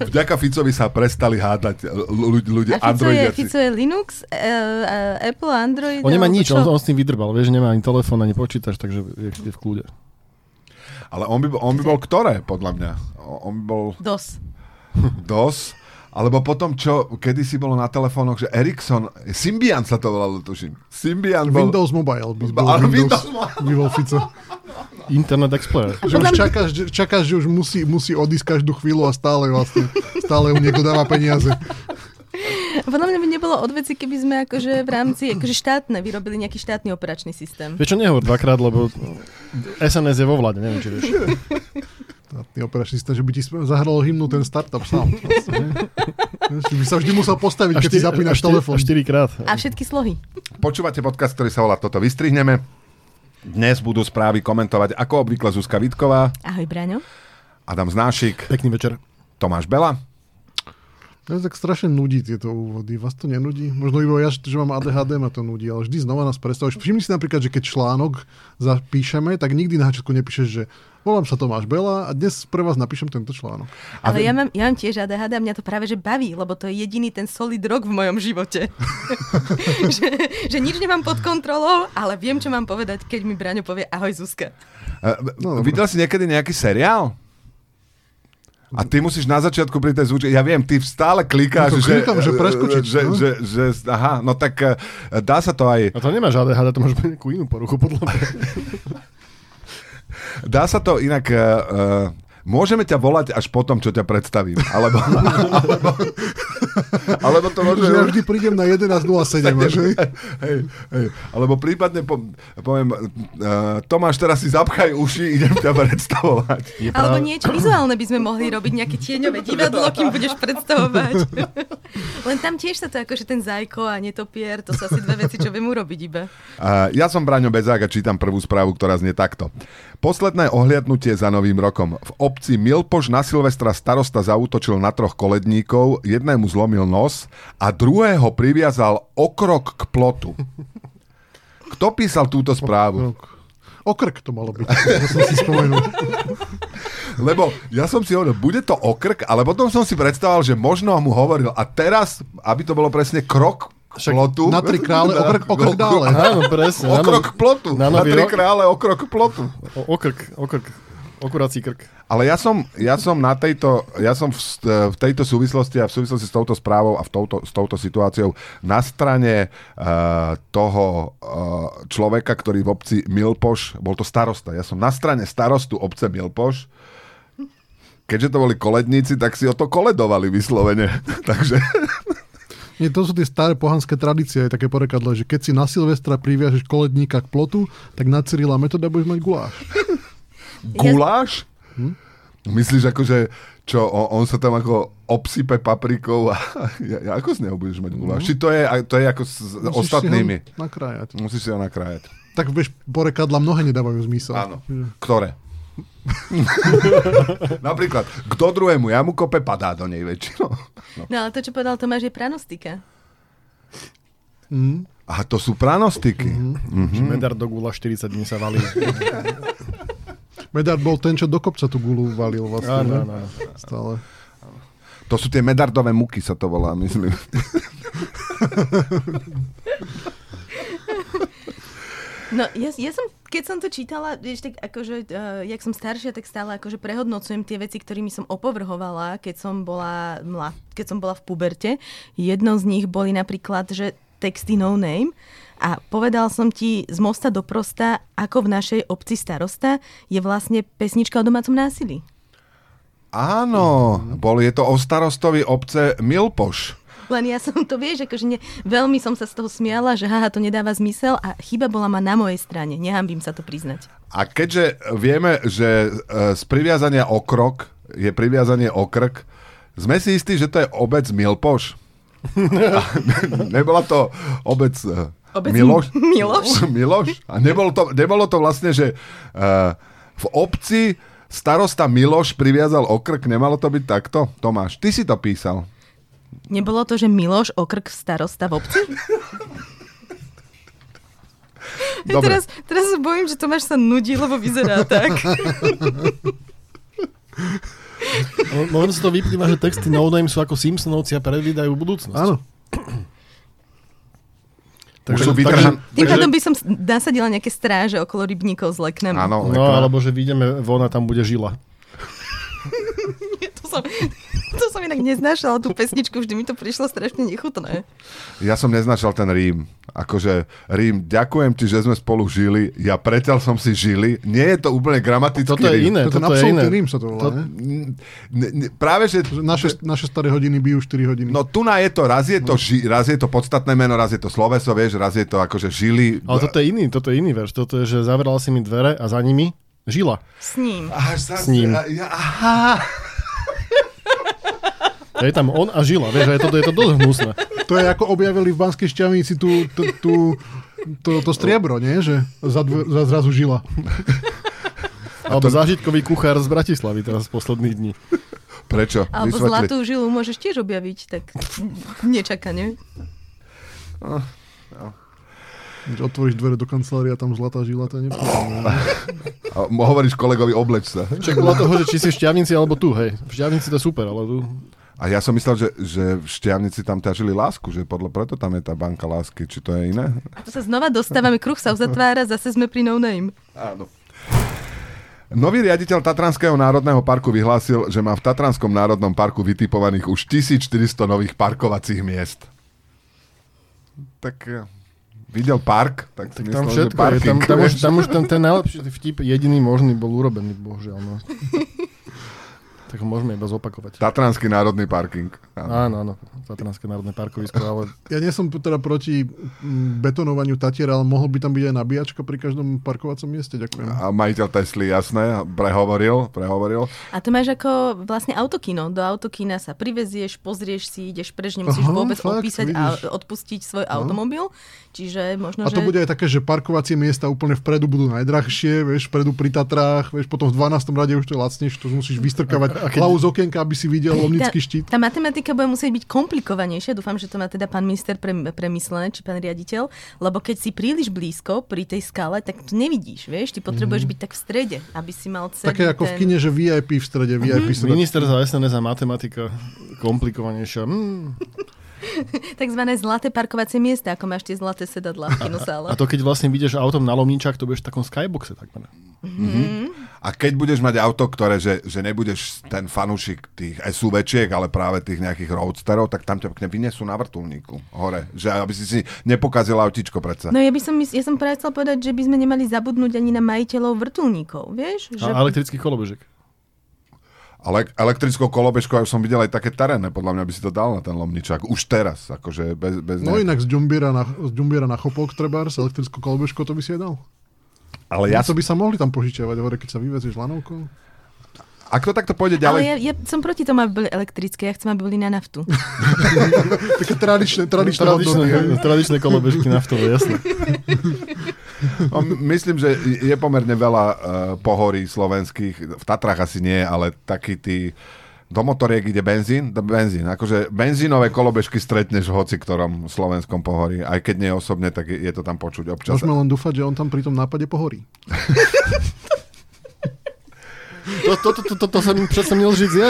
Vďaka Ficovi sa prestali hádať ľudia, ľudia A Fico je. Fico je Linux, uh, uh, Apple, Android. On nemá nič, on, on s tým vydrbal, vieš, nemá ani telefón, ani počítač, takže je, je v kľude. Ale on by, bol- on by bol ktoré, podľa mňa? On by bol DOS. DOS, alebo potom, čo kedysi bolo na telefónoch, že Ericsson, Symbian sa to volalo, tuším. Symbian bol... Windows Mobile by bol Windows, Windows Fico. Internet Explorer. Že už čakáš, že, čakáš, že už musí, musí odísť každú chvíľu a stále vlastne, stále mu niekto dáva peniaze. Podľa mňa by nebolo od veci, keby sme akože v rámci akože štátne vyrobili nejaký štátny operačný systém. Vieš čo, nehovor dvakrát, lebo SNS je vo vláde, neviem, či vieš. Štátny operačný systém, že by ti zahralo hymnu ten startup ne? Vieš, by sa vždy musel postaviť, keď si zapínaš telefón. A štyrikrát. A všetky slohy. Počúvate podcast, ktorý sa volá Toto vystrihneme. Dnes budú správy komentovať ako obvykle Zuzka Vitková, Ahoj, Braňo. Adam Znášik, Pekný večer. Tomáš Bela. Mňa tak strašne nudí tieto úvody. Vás to nenudí? Možno iba ja, že mám ADHD, ma to nudí, ale vždy znova nás predstavuješ. Všimni si napríklad, že keď článok zapíšeme, tak nikdy na začiatku nepíšeš, že volám sa Tomáš Bela a dnes pre vás napíšem tento článok. Ale ja mám, ja mám tiež ADHD a mňa to práve že baví, lebo to je jediný ten solid rok v mojom živote. že, že nič nemám pod kontrolou, ale viem, čo mám povedať, keď mi Braňo povie ahoj Zuzka. Uh, No, videl si niekedy nejaký seriál? A ty musíš na začiatku pri tej zvučke, ja viem, ty stále klikáš, No to že, klikám, že preskočiť, že, no. že, že, aha, no tak eh, dá sa to aj, A to nemáš ADHD, to máš nejakú inú poruchu, podľa mňa. dá sa to inak, uh, môžeme ťa volať až potom, čo ťa predstavím, alebo, alebo, alebo to môže... Že ja vždy prídem na 11.07. že? Hej, hej. Alebo prípadne po, poviem, uh, Tomáš, teraz si zapchaj uši, idem ťa predstavovať. Je Alebo práve- niečo vizuálne by sme mohli robiť, nejaké tieňové divadlo, kým budeš predstavovať. Len tam tiež sa to akože ten zajko a netopier, to sú asi dve veci, čo viem urobiť iba. Uh, ja som Braňo Bezák a čítam prvú správu, ktorá znie takto. Posledné ohliadnutie za novým rokom. V obci Milpoš na Silvestra starosta zautočil na troch koledníkov, jednému zlomil nos a druhého priviazal okrok k plotu. Kto písal túto správu? Okrk to malo byť, to som si spomenul. Lebo ja som si hovoril, bude to okrk, ale potom som si predstavoval, že možno mu hovoril a teraz, aby to bolo presne krok k Však plotu. Na tri krále, okrk, okrk dále. Áno, presne. Okrok plotu. Na Na, tri krále okrok plotu. O, okrk, okrk, okurací krk. Ale ja som, ja som na tejto, ja som v, st- v tejto súvislosti a v súvislosti s touto správou a v touto, s touto situáciou na strane uh, toho uh, človeka, ktorý v obci Milpoš, bol to starosta, ja som na strane starostu obce Milpoš, keďže to boli koledníci, tak si o to koledovali vyslovene. Takže Nie, to sú tie staré pohanské tradície, aj také porekadlo, že keď si na Silvestra priviažeš koledníka k plotu, tak na Cyrila metoda budeš mať guláš. Guláš? Hm? Myslíš ako, že čo, on, on sa tam ako obsype paprikou a ja, ja, ako z neho budeš mať guláš? Či to je, to je ako s Musíš ostatnými? Si ho nakrájať. Musíš si ho nakrájať. Tak vieš, porekadla mnohé nedávajú zmysel. Áno. Ktoré? Napríklad, kto druhému jamu kope, padá do nej väčšinou. No. No ale to, čo povedal Tomáš, je pranostika. Mm. A to sú pranostiky. Mm. Že medar do gula 40 dní sa valí. Medard bol ten, čo do kopca tú gulu valil vlastne. Áno, áno, áno. Stále. To sú tie medardové muky, sa to volá, myslím. No, ja, ja som, keď som to čítala, vieš, tak akože, uh, jak som staršia, tak stále akože prehodnocujem tie veci, ktorými som opovrhovala, keď som bola, mla, keď som bola v puberte. Jednou z nich boli napríklad, že texty no name. A povedal som ti z mosta do prosta, ako v našej obci starosta, je vlastne pesnička o domácom násilí. Áno, bol, je to o starostovi obce Milpoš. Len ja som to, vieš, akože ne, veľmi som sa z toho smiala, že haha, to nedáva zmysel a chyba bola ma na mojej strane. Nehambím sa to priznať. A keďže vieme, že e, z priviazania o krok je priviazanie o krk, sme si istí, že to je obec Milpoš? Nebola to obec, e, Obec Miloš? Miloš? Miloš? A nebolo to, nebolo to vlastne, že uh, v obci starosta Miloš priviazal okrk, nemalo to byť takto? Tomáš, ty si to písal. Nebolo to, že Miloš okrk starosta v obci? Ja Dobre. teraz, teraz sa bojím, že Tomáš sa nudí, lebo vyzerá tak. No, Možno sa to vyplýva, že texty No Name sú ako Simpsonovci a predvídajú budúcnosť. Áno. Už sú takže, vytrhan... Tým pádom by som nasadila nejaké stráže okolo rybníkov s leknami. Áno, no, alebo že vyjdeme von a tam bude žila. To som, to som inak neznášala, tú pesničku, vždy mi to prišlo strašne nechutné. Ja som neznašal ten Rím. Akože Rím, ďakujem ti, že sme spolu žili. Ja preťal som si žili. Nie je to úplne gramatický Toto je Rím. iné. To je ten toto je iné. rím sa to volá, To- ne? N- n- práve, že... Naše, naše staré hodiny bijú 4 hodiny. No tu na je to, raz je to, ži, raz je to podstatné meno, raz je to sloveso, vieš, raz je to akože žili. Ale toto je iný, toto je iný verš. Toto je, že zavrala si mi dvere a za nimi žila. S ním. Až S ním. Ja, aha. A je tam on a žila, vieš, a je to, je to dosť hnusné. To je ako objavili v Banskej šťavnici tú, tú, tú, to, to striebro, nie? Že za, dve, za zrazu žila. Alebo zážitkový kuchár z Bratislavy teraz z posledných dní. Prečo? Alebo Vysvetli. zlatú žilu môžeš tiež objaviť, tak nečakane. Že otvoríš dvere do kancelárie a tam zlatá žila, to je mo- hovoríš kolegovi, obleč sa. Čak toho, že či si v Šťavnici alebo tu, hej. V Šťavnici to je super, ale tu... A ja som myslel, že, že v Šťavnici tam ťažili lásku, že podľa preto tam je tá banka lásky. Či to je iné? A tu sa znova dostávame, kruh sa uzatvára, zase sme pri no name. Áno. Nový riaditeľ Tatranského národného parku vyhlásil, že má v Tatranskom národnom parku vytipovaných už 1400 nových parkovacích miest. Tak eh, videl park, tak, si Tak tam myslel, všetko že je, tam, tam, už, tam už ten, ten najlepší vtip jediný možný bol urobený, bohužiaľ. No. tak ho môžeme iba zopakovať. Tatranský národný parking. Áno. Áno, áno, Tatranské národné parkovisko, ale Ja nie som teda proti mm, betonovaniu Tatiera, ale mohol by tam byť aj nabíjačka pri každom parkovacom mieste. Ďakujem. A majiteľ Tesly, jasné, prehovoril, prehovoril. A to máš ako vlastne autokino. Do autokina sa privezieš, pozrieš si, ideš preč, nemusíš Aha, vôbec fakt, opísať vidíš. a odpustiť svoj automobil. Čiže možno, A to že... bude aj také, že parkovacie miesta úplne vpredu budú najdrahšie, vieš, vpredu pri Tatrách, vieš, potom v 12. rade už to je lacnejšie, to musíš vystrkávať A- a keď- hlavu z okienka, aby si videl lomnický štít. Tá matematika bude musieť byť komplikovanejšia. Dúfam, že to má teda pán minister pre, premyslené, či pán riaditeľ, lebo keď si príliš blízko pri tej skale, tak to nevidíš, vieš? Ty potrebuješ byť tak v strede, aby si mal celý Také ako v ten... kine, že VIP v strede, VIP sedačky. minister za SNS a matematika komplikovanejšia. Mm. Takzvané zlaté parkovacie miesta, ako máš tie zlaté sedadlá v A kinosále. to keď vlastne vidíš autom na Lomničák, to budeš v takom skyboxe takmer. A keď budeš mať auto, ktoré, že, že nebudeš ten fanúšik tých SUVčiek, ale práve tých nejakých roadsterov, tak tam ťa pekne vynesú na vrtulníku hore. Že aby si si nepokazil autičko predsa. No ja by som, ja som práve chcel povedať, že by sme nemali zabudnúť ani na majiteľov vrtulníkov, vieš? Že... A elektrický kolobežek. Ale elektrickou kolobežkou ja už som videl aj také terénne, podľa mňa by si to dal na ten lomničák. Už teraz, akože bez, bez No nejak- inak z Ďumbiera na, z Ďumbiera na Chopok treba s elektrickou kolbežkou, to by si aj dal. Ale Ja to by sa mohli tam požičiavať hore, keď sa vyvezieš lanovkou. ak to takto pôjde Ale ďalej... ja, ja som proti tomu, aby boli elektrické, ja chcem, aby boli na naftu. Také tradičné, tradičné, Tradičné, hodnoty. tradičné kolobežky naftové, jasné. No, myslím, že je pomerne veľa uh, pohorí slovenských, v Tatrách asi nie, ale taký tí do motoriek ide benzín, do benzín. Akože benzínové kolobežky stretneš v hoci ktorom slovenskom pohorí. Aj keď nie osobne, tak je, to tam počuť občas. Môžeme len dúfať, že on tam pri tom nápade pohorí. To, to, to, to, to, to som predsa měl říct ja.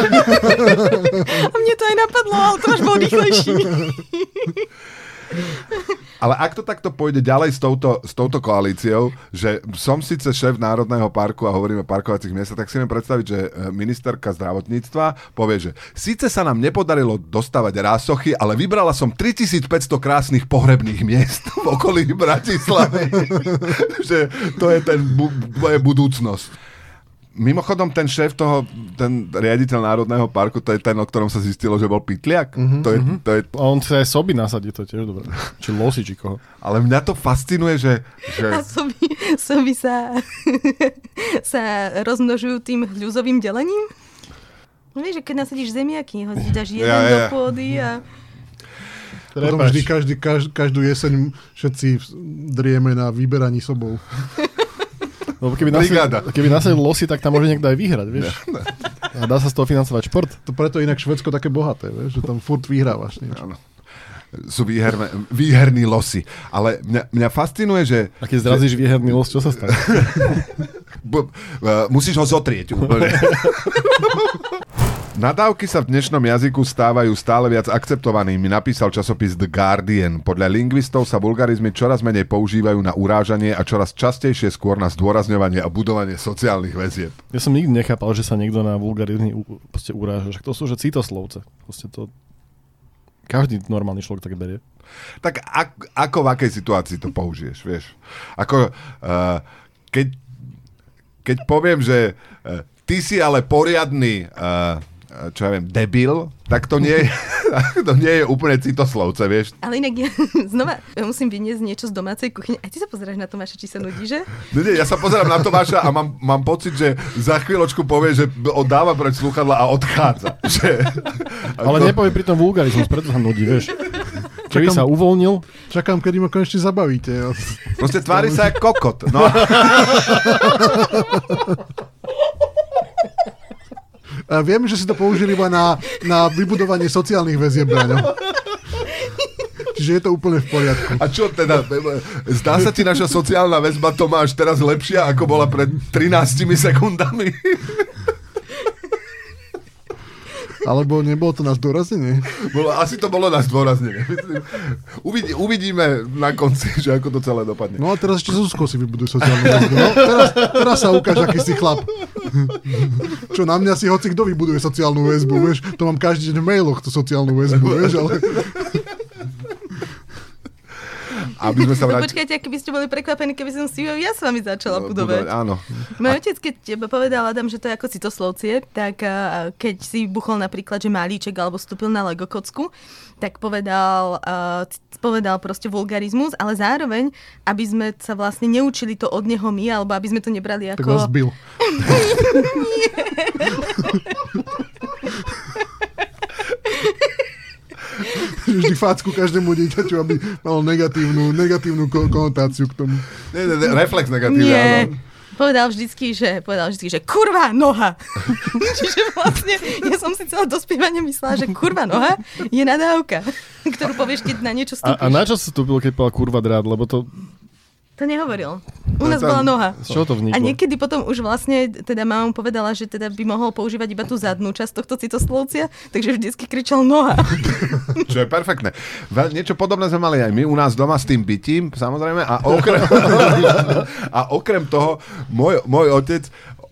A mne to aj napadlo, ale to až bol rýchlejší. Ale ak to takto pôjde ďalej s touto, s touto koalíciou, že som síce šéf Národného parku a hovoríme o parkovacích miestach, tak si viem predstaviť, že e, ministerka zdravotníctva povie, že síce sa nám nepodarilo dostávať rásochy, ale vybrala som 3500 krásnych pohrebných miest v okolí Bratislavy. že to je ten bu- budúcnosť. Mimochodom, ten šéf toho, ten riaditeľ Národného parku, to je ten, o ktorom sa zistilo, že bol pitliak. Mhm, to, je, to je A on sa aj soby nasadí, to je tiež dobré. Či losy, či koho. Ale mňa to fascinuje, že... že... A soby, soby sa, sa rozmnožujú tým hľuzovým delením? No vieš, že keď nasadíš zemiaky, ho dáš jeden Ja, ja. do pôdy a... Potom vždy každý, každý, každú jeseň všetci drieme na vyberaní sobou. Lebo keby nasadil, keby nasadil losy, tak tam môže niekto aj vyhrať, vieš. A dá sa z toho financovať šport. To preto inak Švedsko také bohaté, vieš, že tam furt vyhrávaš niečo. Áno. Sú výherné, výherní losy. Ale mňa, mňa fascinuje, že A keď zrazíš výherný los, čo sa stane? uh, musíš ho zotrieť úplne. Nadávky sa v dnešnom jazyku stávajú stále viac akceptovanými, napísal časopis The Guardian. Podľa lingvistov sa vulgarizmy čoraz menej používajú na urážanie a čoraz častejšie skôr na zdôrazňovanie a budovanie sociálnych väzieb. Ja som nikdy nechápal, že sa niekto na vulgarizmy uráža. Však to sú že citoslovce. Proste to... Každý normálny človek tak berie. Tak ak, ako v akej situácii to použiješ, vieš? Ako, uh, keď, keď poviem, že uh, ty si ale poriadny uh, čo ja viem, debil, tak to nie, je, to nie je úplne citoslovce, vieš. Ale inak ja znova ja musím vyniesť niečo z domácej kuchyne. A ty sa pozeráš na Tomáša, či sa nudí, že? Nie, nie, ja sa pozerám na Tomáša a mám, mám pocit, že za chvíľočku povie, že oddáva preč sluchadla a odchádza. Že, Ale nepovie pri tom vulgarizmus, preto sa nudí, vieš. Keby Čakám- sa uvoľnil, Čakám, kedy ma konečne zabavíte. Proste tvári sa ako kokot. No, viem, že si to použili iba na, na vybudovanie sociálnych väzieb, Braňo. Čiže je to úplne v poriadku. a čo teda, zdá sa ti naša sociálna väzba Tomáš teraz lepšia, ako bola pred 13 sekundami? Alebo nebolo to na zdôraznenie? Bolo, asi to bolo na zdôraznenie. Uvidí, uvidíme na konci, že ako to celé dopadne. No a teraz ešte Zuzko si vybuduje sociálnu väzbu. No, teraz, teraz sa ukáže, aký si chlap. Čo na mňa si hoci kto vybuduje sociálnu väzbu, vieš? To mám každý deň v mailoch, tú sociálnu väzbu, vieš? Ale Aby sme sa No vrátili. počkajte, aký by ste boli prekvapení, keby som si ja s vami začala No, budovať. Áno. Môj otec, keď povedal, Adam, že to je ako citoslovcie, tak keď si buchol napríklad, že malíček alebo vstúpil na Lego kocku, tak povedal, c- povedal proste vulgarizmus, ale zároveň, aby sme sa vlastne neučili to od neho my, alebo aby sme to nebrali tak vás ako... Vždy facku každému dieťaťu, aby malo negatívnu, negatívnu ko- konotáciu k tomu. Nie, nie, nie, reflex negatívny. Nie. áno. Povedal vždycky, že, povedal vždycky, že kurva noha. Čiže vlastne ja som si celé dospievanie myslela, že kurva noha je nadávka, ktorú povieš, keď na niečo a, stúpiš. a na čo sa stúpil, keď povedal kurva drát, lebo to, To nehovoril. U nás bola noha. z čoho to vzniklo? A niekedy potom už vlastne, teda mama mu povedala, že teda by mohol používať iba tú zadnú časť tohto citoslovcia, takže vždycky kričal noha. Čo je perfektné. Niečo podobné sme mali aj my u nás doma s tým bytím, samozrejme. A okrem, a okrem toho, môj, môj otec,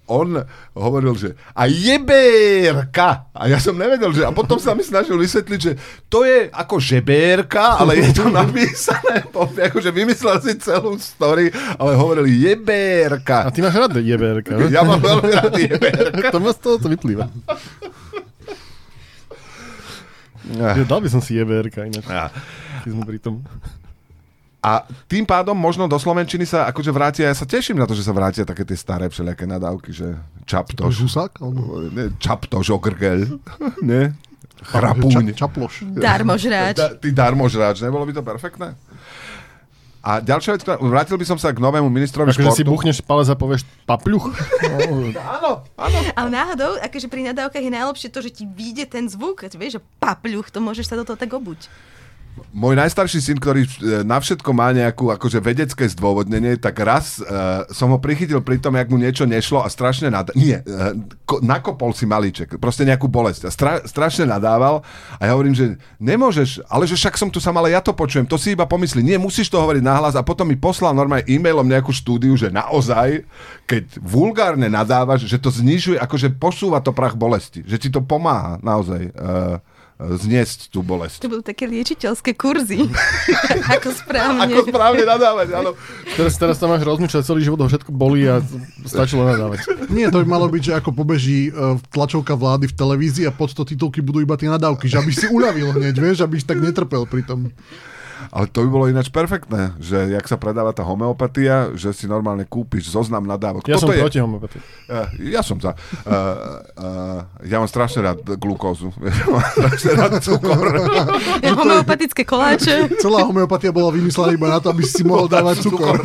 on hovoril, že a jeberka. A ja som nevedel, že... A potom sa mi snažil vysvetliť, že to je ako žebérka, ale je to napísané, akože vymyslel si celú story, ale hovoril A jeberka. ty máš rád jeberka, ne? Ja mám veľmi rád jeberka. to z toho to vyplýva. Ja, dal by som si jeberka ináč, A- keď sme pri tom. A tým pádom možno do Slovenčiny sa akože vrátia, ja sa teším na to, že sa vrátia také tie staré všelijaké nadávky, že čaptoš, Žusák? Alebo... ne, čaptoš, ogrgel, ne? Chrapúň. Ča, čaploš. Darmožráč. Da, ty darmožráč, nebolo by to perfektné? A ďalšia vec, vrátil by som sa k novému ministrovi Akože si športu. buchneš palec a povieš papľuch. No, Áno, áno. Ale náhodou, akože pri nadávkach je najlepšie to, že ti vyjde ten zvuk. Vieš, že papľuch, to môžeš sa do toho tak obuť. Môj najstarší syn, ktorý e, na všetko má nejakú akože vedecké zdôvodnenie, tak raz uh, som ho prichytil pri tom, jak mu niečo nešlo a strašne nadával. Nie, uh, ko- nakopol si malíček, proste nejakú bolesť a stra- strašne nadával a ja hovorím, že nemôžeš, ale že však som tu sam, ale ja to počujem, to si iba pomyslí. Nie, musíš to hovoriť nahlas a potom mi poslal normálne e-mailom nejakú štúdiu, že naozaj, keď vulgárne nadávaš, že to znižuje, akože posúva to prach bolesti, že ti to pomáha naozaj. Uh, zniesť tú bolesť. To budú také liečiteľské kurzy. Ako správne. Ako správne nadávať, áno. Teraz, teraz tam máš rozmýšľať celý život, všetko bolí a stačilo nadávať. Nie, to by malo byť, že ako pobeží uh, tlačovka vlády v televízii a pod to titulky budú iba tie nadávky, že aby si uľavil hneď, vieš, aby si tak netrpel pri tom. Ale to by bolo ináč perfektné, že jak sa predáva tá homeopatia, že si normálne kúpiš zoznam nadávok. Ja som Toto je, proti homeopatii. Uh, ja som za. Uh, uh, ja mám strašne rád glukózu. mám strašne rád cukor. Homeopatické koláče. Celá homeopatia bola vymyslená iba na to, aby si mohol dávať cukor.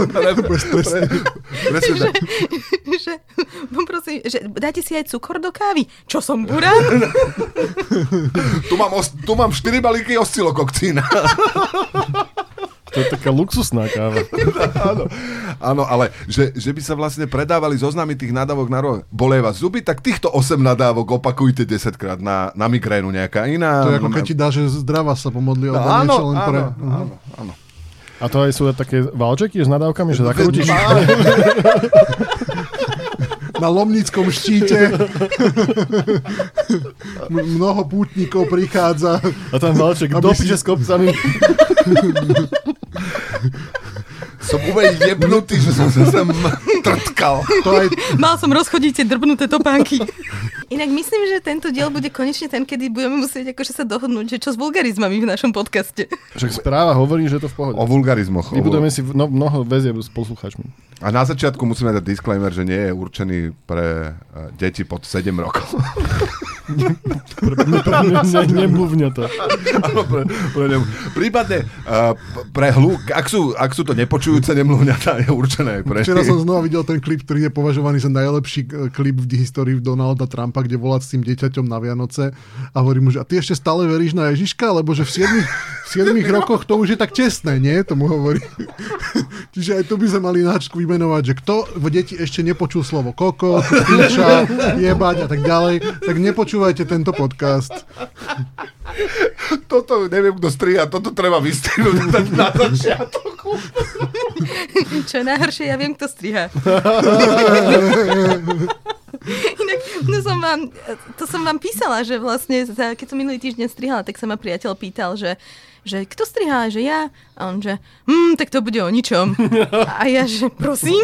Beztrestne. Presne tak. že, poprosím, že dáte si aj cukor do kávy. Čo som buran? tu, mám os- tu mám 4 balíky oscilokokcína. To je taká luxusná káva. áno, áno, ale že, že by sa vlastne predávali zoznamy tých nadávok na ro- Bolie vás zuby, tak týchto 8 nadávok opakujte 10 krát na, na migrénu nejaká iná. To je ako keď ti dá, že zdravá sa pomodli, No, áno, niečo len áno, pre... áno, áno. A to aj sú také valčeky s nadávkami, že zakrútiš. Na Lomnickom štíte M- mnoho pútnikov prichádza. A tam valček Aby do si- s kopcami. Som úplne jebnutý, že som sa sem trtkal. To aj, Mal som rozchodíte drbnuté topánky. Inak myslím, že tento diel bude konečne ten, kedy budeme musieť akože sa dohodnúť, že čo s vulgarizmami v našom podcaste. Však správa hovorí, že je to v pohode. O vulgarizmoch. Vybudujeme si no, mnoho väzieb s poslucháčmi. A na začiatku musíme dať disclaimer, že nie je určený pre uh, deti pod 7 rokov. Ne, ne, nemluvňa to. Prípadne uh, pre hluk, ak sú, ak sú to nepočujúce nemluvňatá, je určené pre včera som znova videl ten klip, ktorý je považovaný za najlepší eh, klip v histórii Donalda Trumpa, kde volá s tým dieťaťom na Vianoce a hovorí mu, že a ty ešte stále veríš na Ježiška, lebo že v 7, v 7 rokoch to už je tak čestné, nie? Tomu hovorí. Čiže aj tu by sme mali náčku vymenovať, že kto v deti ešte nepočul slovo koko, píča, jebať a tak ďalej, tak nepočúvajte tento podcast. Toto neviem, kto striha, toto treba vystrihnúť na, začiatku. Čo je najhoršie, ja viem, kto striha. Inak, no som vám, to som vám písala, že vlastne, keď som minulý týždeň strihala, tak sa ma priateľ pýtal, že že kto strihá, že ja? A on, že hm, tak to bude o ničom. A ja, že prosím?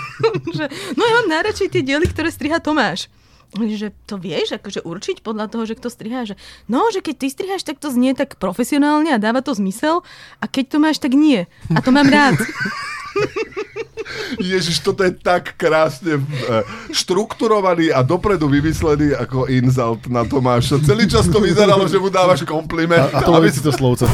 že, no ja mám najradšej tie diely, ktoré striha Tomáš. Že to vieš, akože určiť podľa toho, že kto strihá, že no, že keď ty striháš, tak to znie tak profesionálne a dáva to zmysel a keď to máš, tak nie. A to mám rád. Ježiš, toto je tak krásne eh, štrukturovaný a dopredu vymyslený ako insult na Tomáša. Celý čas to vyzeralo, že mu dávaš kompliment. A to aby si to slovce.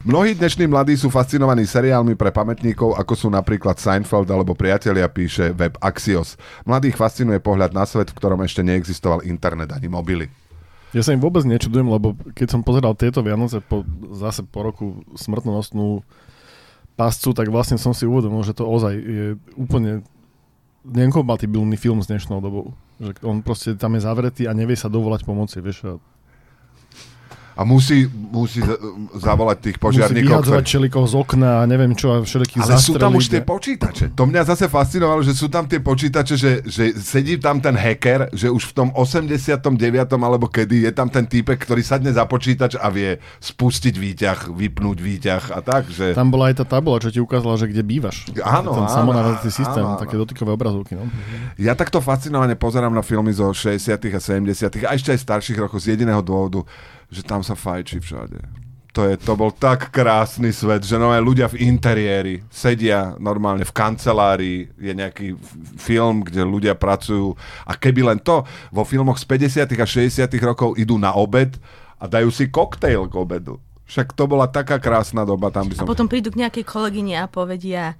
Mnohí dnešní mladí sú fascinovaní seriálmi pre pamätníkov, ako sú napríklad Seinfeld alebo Priatelia, píše web Axios. Mladých fascinuje pohľad na svet, v ktorom ešte neexistoval internet ani mobily. Ja sa im vôbec nečudujem, lebo keď som pozeral tieto Vianoce po, zase po roku smrtonosnú pascu, tak vlastne som si uvedomil, že to ozaj je úplne nekompatibilný film s dnešnou dobou. Že on proste tam je zavretý a nevie sa dovolať pomoci, vieš. A musí, musí za- zavolať tých musí požiarníkov. vyhadzovať ktorí- všelikov z okna a neviem čo a všelikých Ale sú tam už tie počítače. To mňa zase fascinovalo, že sú tam tie počítače, že, že sedí tam ten hacker, že už v tom 89. alebo kedy je tam ten týpek, ktorý sadne za počítač a vie spustiť výťah, vypnúť výťah a tak, že... Tam bola aj tá tabula, čo ti ukázala, že kde bývaš. Áno, Ten áno, samonavádzací systém, áno, áno. také dotykové obrazovky. No. Ja takto fascinovane pozerám na filmy zo 60. a 70. a ešte aj starších rokov z jediného dôvodu, že tam sa fajčí všade. To, je, to bol tak krásny svet, že nové ľudia v interiéri sedia normálne v kancelárii, je nejaký film, kde ľudia pracujú a keby len to, vo filmoch z 50. a 60. rokov idú na obed a dajú si koktejl k obedu. Však to bola taká krásna doba, tam by A som... potom prídu k nejakej kolegyne a povedia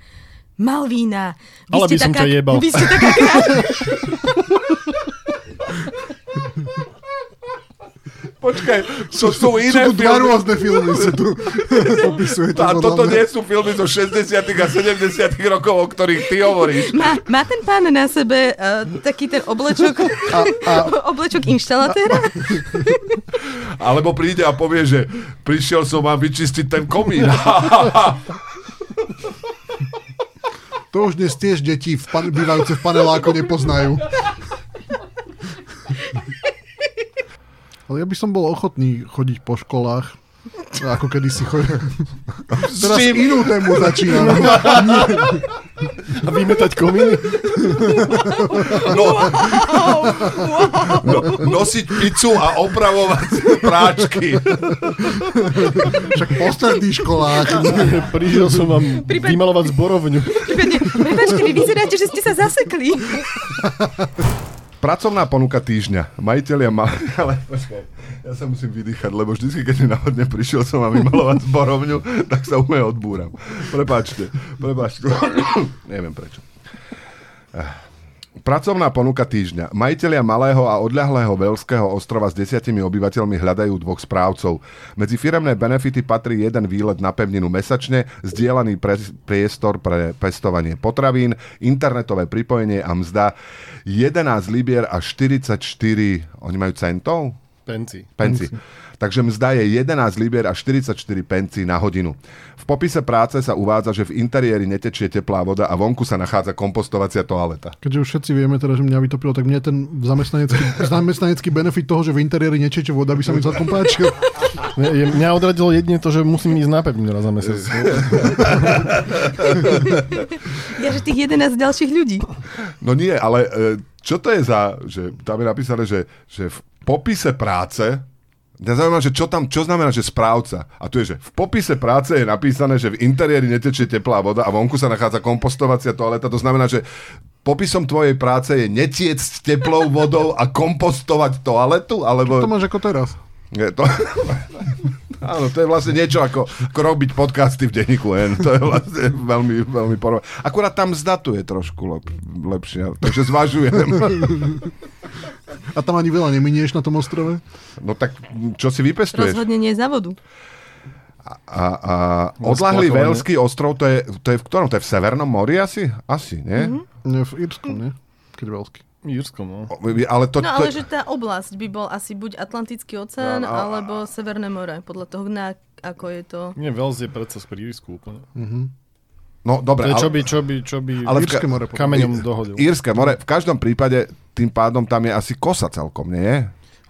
Malvína, vy Ale ste by som taká, ťa jebal. Vy ste taká krá... Počkaj, to sú Sú iné tu dva filmy. rôzne filmy, sa tu opisujete. A podľa toto mňa. nie sú filmy zo 60. a 70. rokov, o ktorých ty hovoríš. Má, má ten pán na sebe uh, taký ten oblečok, A, a, oblečok inštalatéra? Alebo príde a povie, že prišiel som vám vyčistiť ten komín. to už dnes tiež deti v pan, bývajúce v paneláku nepoznajú. Ale ja by som bol ochotný chodiť po školách, ako kedy si chodil. Teraz čím? inú tému začínam. A vymetať komíny? No, no, nosiť pizzu a opravovať práčky. Však po stredných školách. Prišiel som vám Prípad- vymalovať zborovňu. Prepačte, vy vyzeráte, že ste sa zasekli. Pracovná ponuka týždňa. Majiteľia ma... Ale počkaj, ja sa musím vydýchať, lebo vždy, keď mi náhodne prišiel som vám vymalovať zborovňu, tak sa úplne odbúram. Prepáčte, prepáčte. Neviem prečo. Pracovná ponuka týždňa. Majitelia malého a odľahlého Velského ostrova s desiatimi obyvateľmi hľadajú dvoch správcov. Medzi firemné benefity patrí jeden výlet na pevninu mesačne, zdieľaný pre, priestor pre pestovanie potravín, internetové pripojenie a mzda 11 libier a 44, oni majú centov? Penci. Penci. Takže mzda je 11 libier a 44 penci na hodinu. V popise práce sa uvádza, že v interiéri netečie teplá voda a vonku sa nachádza kompostovacia toaleta. Keďže už všetci vieme teda, že mňa vytopilo, tak mne ten zamestnanecký, zamestnanecký benefit toho, že v interiéri nečeče voda, by sa mi celkom páčil. Mňa odradilo jedine to, že musím ísť na pevninu raz za mesiac. Ja, že tých 11 ďalších ľudí. No nie, ale e, čo to je za, že tam je napísané, že, že v popise práce Mňa zaujíma, že čo tam, čo znamená, že správca. A tu je, že v popise práce je napísané, že v interiéri netečie teplá voda a vonku sa nachádza kompostovacia toaleta. To znamená, že popisom tvojej práce je netiec s teplou vodou a kompostovať toaletu? Alebo... To máš ako teraz. Je to... Áno, to je vlastne niečo ako, ako robiť podcasty v denníku N. To je vlastne veľmi, veľmi porov. Akurát tam mzda tu je trošku lep, lepšia, takže zvažujem. A tam ani veľa neminieš na tom ostrove. No tak čo si vypestuješ? Rozhodne nie za vodu. A, a odlahlý. Velský ostrov, to je, to je v ktorom? To je v Severnom mori asi? Asi, nie? Mhm. Mm-hmm. Nie, v Írsku, nie? Keď veľký. Írskom, no. Ale to, No to, ale že tá oblasť by bol asi buď Atlantický oceán, No, a- alebo Severné more, podľa toho, na, ako je to. Nie, Wales je predsa pri Írsku úplne. No To dobre, je, čo ale, by, čo by, čo by Ale v Írske more. potom. kameňom dohodil. Írske more, v každom prípade tým pádom tam je asi kosa celkom, nie je?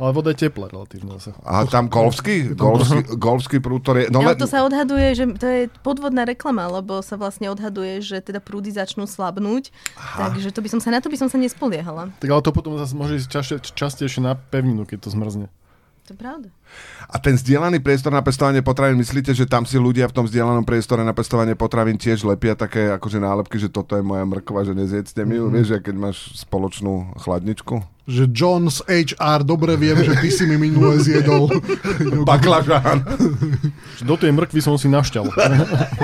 Ale voda je teplá relatívne zase. A tam golfský, golfský, golfský prútor je... No, ale le- to sa odhaduje, že to je podvodná reklama, lebo sa vlastne odhaduje, že teda prúdy začnú slabnúť. Takže to by som sa, na to by som sa nespoliehala. Tak ale to potom zase môže ísť častejšie na pevninu, keď to zmrzne. To je pravda. A ten zdieľaný priestor na pestovanie potravín, myslíte, že tam si ľudia v tom zdieľanom priestore na pestovanie potravín tiež lepia také akože nálepky, že toto je moja mrkva, že nezjedzte mi ju, Mhm. vieš, že keď máš spoločnú chladničku? Že John's HR, dobre viem, že ty si mi minule zjedol. Baklažán. Do tej mrkvy som si našťal.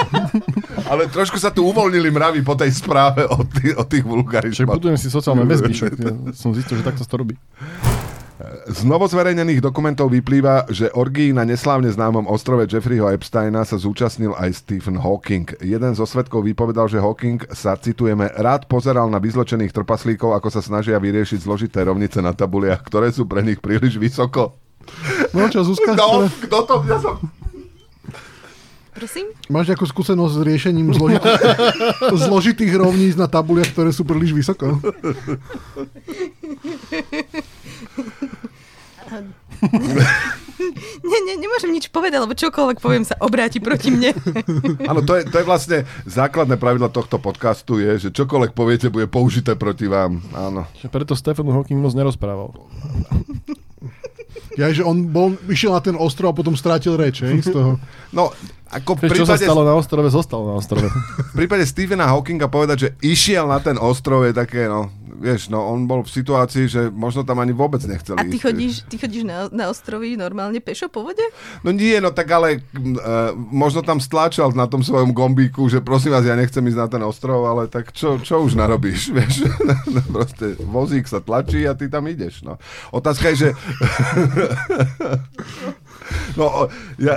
Ale trošku sa tu uvoľnili mravy po tej správe o, tých, o tých Však vulgarizmoch. budujem si sociálne väzby, som zistil, že takto sa to robí. Z novozverejnených dokumentov vyplýva, že orgii na neslávne známom ostrove Jeffreyho Epsteina sa zúčastnil aj Stephen Hawking. Jeden zo svetkov vypovedal, že Hawking sa, citujeme, rád pozeral na vyzločených trpaslíkov, ako sa snažia vyriešiť zložité rovnice na tabuliach, ktoré sú pre nich príliš vysoko. No čo, Zuzka? No, ktoré- kto to? Ja som... Prosím? Máš nejakú skúsenosť s riešením zložitých, zložitých rovníc na tabuliach, ktoré sú príliš vysoko? Nie, nie, nemôžem nič povedať, lebo čokoľvek poviem sa obráti proti mne. Áno, to je, to je vlastne základné pravidlo tohto podcastu je, že čokoľvek poviete, bude použité proti vám. Áno. Preto Stephen Hawking moc nerozprával. Ja, že on bol, išiel na ten ostrov a potom strátil reč, hej, z toho. No, ako v Vieš, čo sa prípade, stalo na ostrove, zostalo na ostrove. v prípade Stephena Hawkinga povedať, že išiel na ten ostrov je také, no, vieš, no, on bol v situácii, že možno tam ani vôbec nechcel A ty ísť. chodíš, ty chodíš na, na ostrovy normálne pešo po vode? No nie, no tak ale uh, možno tam stláčal na tom svojom gombíku, že prosím vás, ja nechcem ísť na ten ostrov, ale tak čo, čo už narobíš, vieš? No, proste vozík sa tlačí a ty tam ideš, no. Otázka je, že... no, ja,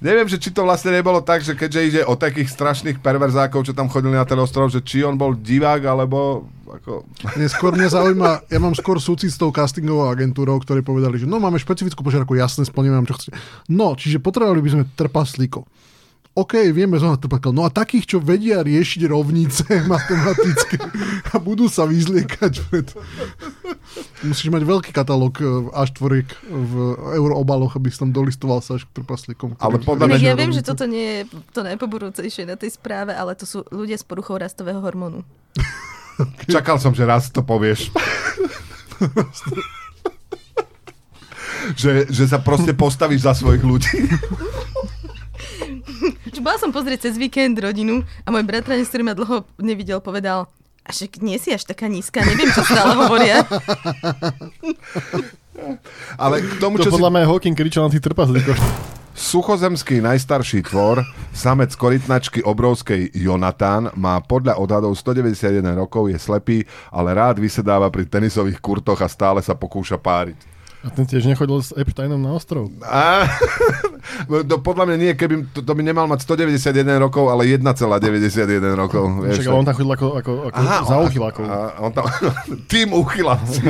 Neviem, že či to vlastne nebolo tak, že keďže ide o takých strašných perverzákov, čo tam chodili na ten ostrov, že či on bol divák, alebo ako... Nie, skôr mňa zaujíma, ja mám skôr súcit s tou castingovou agentúrou, ktorí povedali, že no máme špecifickú požiadavku, jasne, splníme vám, čo chcete. No, čiže potrebovali by sme trpaslíkov. OK, vieme zohnať trpaslíkov. No a takých, čo vedia riešiť rovnice matematické a budú sa vyzliekať pred... Musíš mať veľký katalóg e, A4 v euroobaloch, aby si tam dolistoval sa až k trpaslíkom. Ale podľa mňa- ja viem, že toto nie je to najpoborúcejšie na tej správe, ale to sú ľudia s poruchou rastového hormónu. Čakal som, že raz to povieš. že, že sa proste postavíš za svojich ľudí. Bola som pozrieť cez víkend rodinu a môj bratranec, ktorý ma dlho nevidel, povedal, a však nie si až taká nízka, neviem, čo stále hovoria. Ale k tomu, To čo si... podľa mňa Hawking kričal na tých trpaslíkoch. Suchozemský najstarší tvor, samec korytnačky obrovskej Jonatán, má podľa odhadov 191 rokov, je slepý, ale rád vysedáva pri tenisových kurtoch a stále sa pokúša páriť. A ten tiež nechodil s Epsteinom na ostrov. A, to podľa mňa nie, keby to, to by nemal mať 191 rokov, ale 1,91 rokov. Však ale on tam chodil ako, ako, ako Aha, za uchylákov. On tam, tým uchyláci.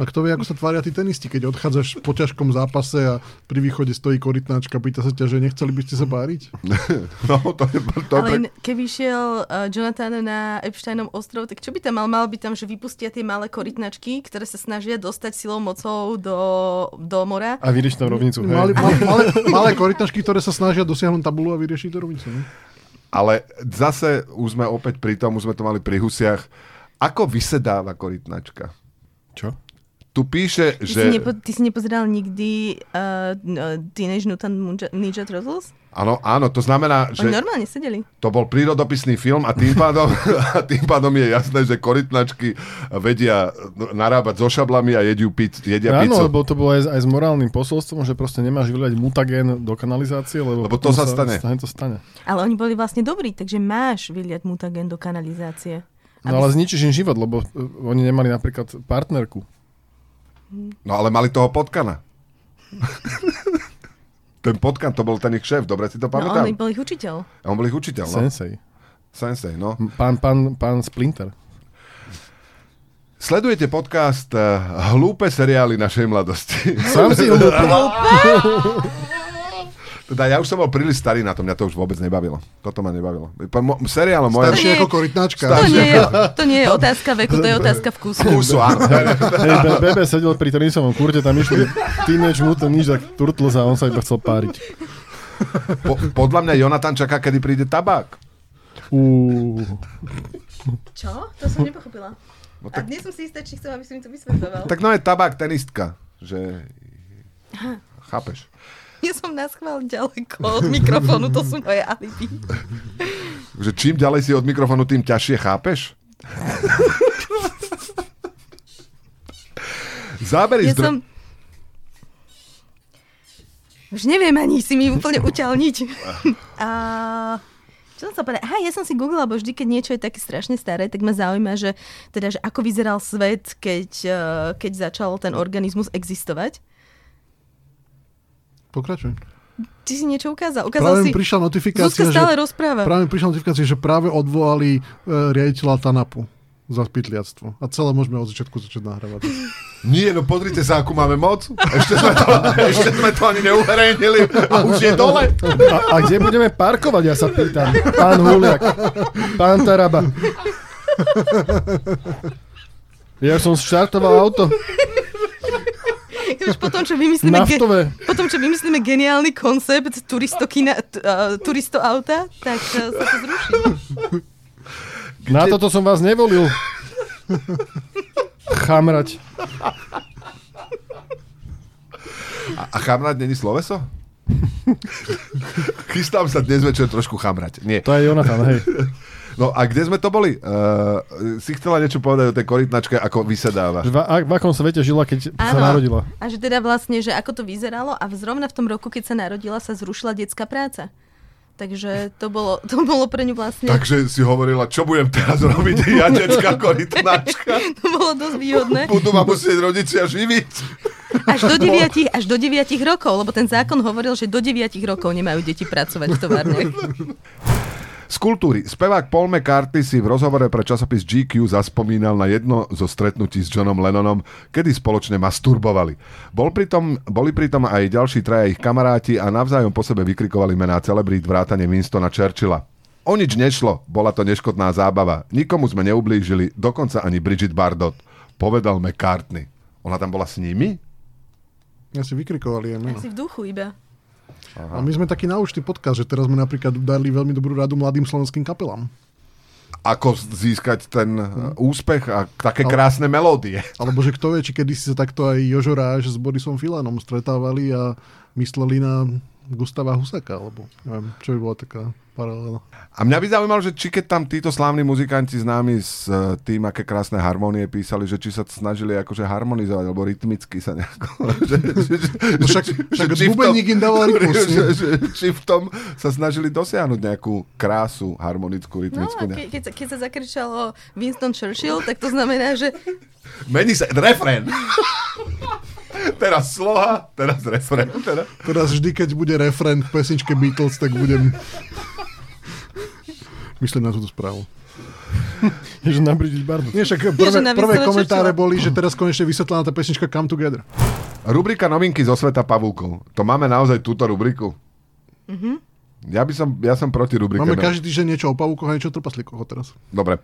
A kto vie, ako sa tvária tí tenisti, keď odchádzaš po ťažkom zápase a pri východe stojí korytnáčka, pýta sa ťa, že nechceli by ste sa páriť? No, to je, to Ale pre... keby šiel uh, Jonathan na Epsteinom ostrov, tak čo by tam mal? Mal by tam, že vypustia tie malé korytnačky, ktoré sa snažia dostať silou mocou do, do mora. A vyrieši tam rovnicu. Hej. Malé, malé, malé korytnačky, ktoré sa snažia dosiahnuť tabulu a vyriešiť tú rovnicu. Ne? Ale zase už sme opäť pri tom, už sme to mali pri husiach. Ako vysedáva korytnačka? Čo? Tu píše, ty že... Si nepo, ty si nepozeral nikdy uh, Teenage Mutant Ninja Turtles? Áno, áno, to znamená, že... Oni normálne sedeli. To bol prírodopisný film a tým pádom, a tým pádom je jasné, že korytnačky vedia narábať so šablami a jedú pic, jedia Áno, pizzu. lebo to bolo aj, aj s morálnym posolstvom, že proste nemáš vyliať mutagén do kanalizácie, lebo, lebo to sa stane. stane. to stane. Ale oni boli vlastne dobrí, takže máš vyliať mutagén do kanalizácie. No ale zničíš im život, lebo uh, oni nemali napríklad partnerku. No ale mali toho potkana. ten potkan, to bol ten ich šéf, dobre si to pamätám. No on bol ich učiteľ. A on bol ich učiteľ, no. Sensei. Sensei, no. Pán, pán, pán Splinter. Sledujete podcast uh, Hlúpe seriály našej mladosti. Sám si hlúpy. Teda ja už som bol príliš starý na to, mňa to už vôbec nebavilo. Toto ma nebavilo. Mo- seriál moja... Staršie ako korytnáčka. To nie, je, to nie je otázka veku, to je otázka vkusu. Kúsu, áno. Be- Bebe sedel pri tenisovom kurte, tam išli Teenage Mutant Ninja Turtles a on sa iba chcel páriť. Po, podľa mňa Jonathan čaká, kedy príde tabák. Uú. Čo? To som nepochopila. No A tak, dnes som si istá, či chcem, aby si mi to vysvetľoval. tak no je tabák tenistka. Že... Chápeš? Ja som na schvál ďaleko od mikrofónu, to sú moje alibi. Že čím ďalej si od mikrofónu, tým ťažšie chápeš? Zábery Ja z dro- som... Už neviem ani si mi úplne uťalniť. A... Čo som sa povedať? Aha, ja som si googlila, lebo vždy, keď niečo je také strašne staré, tak ma zaujíma, že, teda, že ako vyzeral svet, keď, eh, keď začal ten organizmus existovať. Pokračuj. Ty si niečo ukázal. Ukázal Práve si... prišla notifikácia, Zuzka že, stále rozpráva. práve mi prišla notifikácia, že práve odvolali e, riaditeľa TANAPu za pytliactvo. A celé môžeme od začiatku začať nahrávať. Nie, no pozrite sa, akú máme moc. Ešte sme to, ešte sme to ani neuverejnili a už je dole. A, a kde budeme parkovať, ja sa pýtam. Pán Huliak, pán Taraba. Ja som štartoval auto. Už potom, čo vymyslíme, ge- potom, čo vymyslíme geniálny koncept turistokina, t- uh, turisto auta, tak uh, sa to zruší. Na toto som vás nevolil. Chamrať. A, a chamrať není sloveso? Chystám sa dnes večer trošku chamrať. Nie. To je Jonathan, hej. No a kde sme to boli? Uh, si chcela niečo povedať o tej korytnačke, ako vysedáva. V, a- v akom svete žila, keď sa Áno. narodila. A že teda vlastne, že ako to vyzeralo a zrovna v tom roku, keď sa narodila, sa zrušila detská práca. Takže to bolo, to bolo pre ňu vlastne, Takže si hovorila, čo budem teraz robiť, ja detská korytnačka. to bolo dosť výhodné. Budú ma musieť rodičia živiť. Až do 9, až do 9 rokov, lebo ten zákon hovoril, že do 9 rokov nemajú deti pracovať v továrniach. Z kultúry. Spevák Paul McCartney si v rozhovore pre časopis GQ zaspomínal na jedno zo stretnutí s Johnom Lennonom, kedy spoločne masturbovali. Bol pritom, boli pritom aj ďalší traja ich kamaráti a navzájom po sebe vykrikovali mená celebrít vrátane Winstona Churchilla. O nič nešlo, bola to neškodná zábava. Nikomu sme neublížili, dokonca ani Bridget Bardot. Povedal McCartney. Ona tam bola s nimi? Ja si vykrikovali aj meno. Asi v duchu iba. A my sme taký naučný podcast, že teraz sme napríklad dali veľmi dobrú radu mladým slovenským kapelám. Ako získať ten Hm. uh, úspech a také Ale- krásne melódie. Alebo že kto vie, či kedy si sa takto aj Jožo Ráž s Borisom Filanom stretávali a mysleli na Gustava Husaka, alebo neviem, čo by bola taká paralela. A mňa by zaujímalo, že či keď tam títo slávni muzikanti známi s e, tým, aké krásne harmonie písali, že či sa snažili akože harmonizovať, alebo rytmicky sa nejako... Že, že, že, No však, či v tom- bubeník im dával rytmus. že, že, či v tom sa snažili dosiahnuť nejakú krásu harmonickú, No rytmickú. ke, keď, sa, keď sa zakričalo Winston Churchill, tak to znamená, že Mení sa, refrén. teraz sloha, teraz refrén. Teraz. Teraz vždy, keď bude refrén k pesničke Beatles, tak budem... Myslím na túto správu. Je, že na Bridget Bardu. Nie, však prvé, prvé komentáre boli, že teraz konečne vysvetlená tá pesnička Come Together. Rubrika novinky zo sveta pavúkov. To máme naozaj túto rubriku? Ja by som, ja som proti rubrike. Máme každý týždeň niečo o pavúkoch a niečo o trpaslíkoch teraz. Dobre.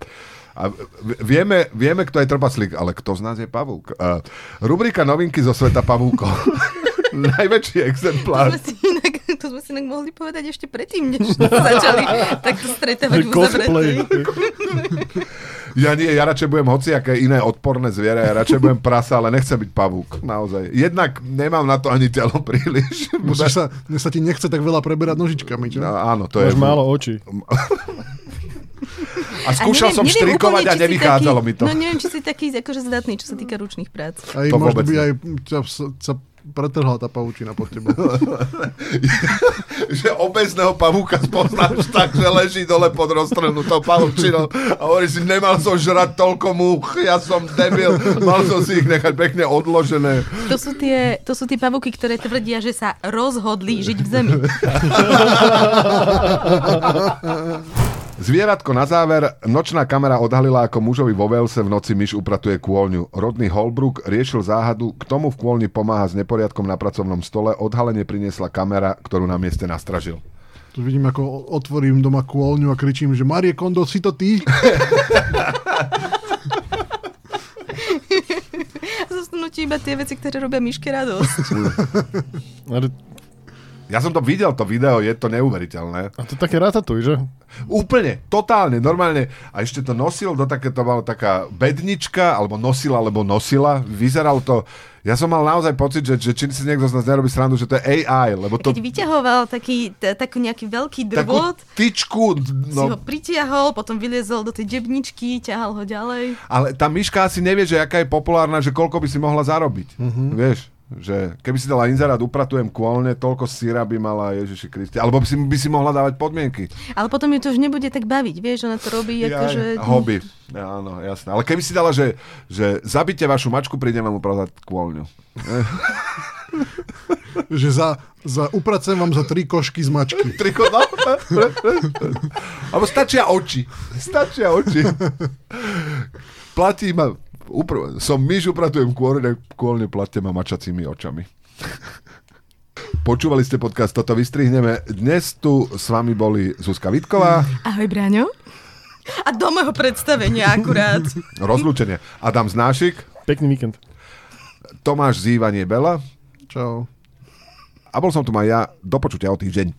A vieme, vieme, kto je trpaslík, ale kto z nás je pavúk? Uh, rubrika novinky zo sveta pavúkov. Najväčší to exemplár. sme, si inak, to sme si inak mohli povedať ešte predtým, než sme začali takto stretávať v Cosplay. Ja nie, ja radšej budem hociaké iné odporné zviera, ja radšej budem prasa, ale nechcem byť pavúk. Naozaj. Jednak nemám na to ani telo príliš. Musíš sa, dnes sa ti nechce tak veľa preberať nožičkami, čo? No, áno, to je... Máš málo očí. A skúšal som štrikovať a úplne, si nevychádzalo taký, mi to. No neviem, či si taký akože zdatný, čo sa týka ručných prác. Aj To možno vôbec by aj ťa, sa- sa pretrhla tá pavučina pod tebou. že obezného pavúka spoznáš tak, že leží dole pod roztrhnutou pavúčinou a hovorí si, nemal som žrať toľko múch, ja som debil, mal som si ich nechať pekne odložené. To sú tie, to sú tie pavúky, ktoré tvrdia, že sa rozhodli žiť v zemi. Zvieratko na záver. Nočná kamera odhalila, ako mužovi vo Velse v noci myš upratuje kôľňu. Rodný Holbrook riešil záhadu, k tomu v kôľni pomáha s neporiadkom na pracovnom stole. Odhalenie priniesla kamera, ktorú na mieste nastražil. Tu vidím, ako otvorím doma kôľňu a kričím, že Marie Kondo, si to ty? Zostanú ti iba tie veci, ktoré robia myške radosť. Ja som to videl, to video, je to neuveriteľné. a to také ratatuj, že? Úplne, totálne, normálne. A ešte to nosil do také, to bola taká bednička, alebo nosila, alebo nosila. Vyzeralo to, ja som mal naozaj pocit, že, že či si niekto z nás nerobí srandu, že to je AI, lebo to Keď vyťahoval taký, t- takú nejaký veľký takú drvot, tyčku, si ho no, pritiahol, potom vyliezol do tej debničky, ťahal ho ďalej. ale tá myška asi nevie, že aká je populárna, že koľko by si mohla zarobiť. Mhm. Vieš? Že keby si dala inzerát, upratujem kôlne, toľko síra by mala Ježiši Kriste. Alebo by si, by si mohla dávať podmienky. Ale potom ju to už nebude tak baviť, vieš, ona to robí akože... Hobby. Ja, áno, jasné. Ale keby si dala, že, že zabite vašu mačku, prídem vám upratať kôlňu. Že za, za upracem vám za tri košky z mačky. Triko, no. Alebo stačia oči. Stačia oči. Platí ma... Upr- som myš, upratujem kôlne, kôlne platte ma mačacími očami. Počúvali ste podcast Toto vystrihneme. Dnes tu s vami boli Zuzka Vitková, Ahoj, Braňo. A do môjho predstavenia akurát. rozlúčenie Adam Znášik, Pekný víkend. Tomáš Zývanie Bela Čau. a bol som tu aj ja. Do počutia o týždeň.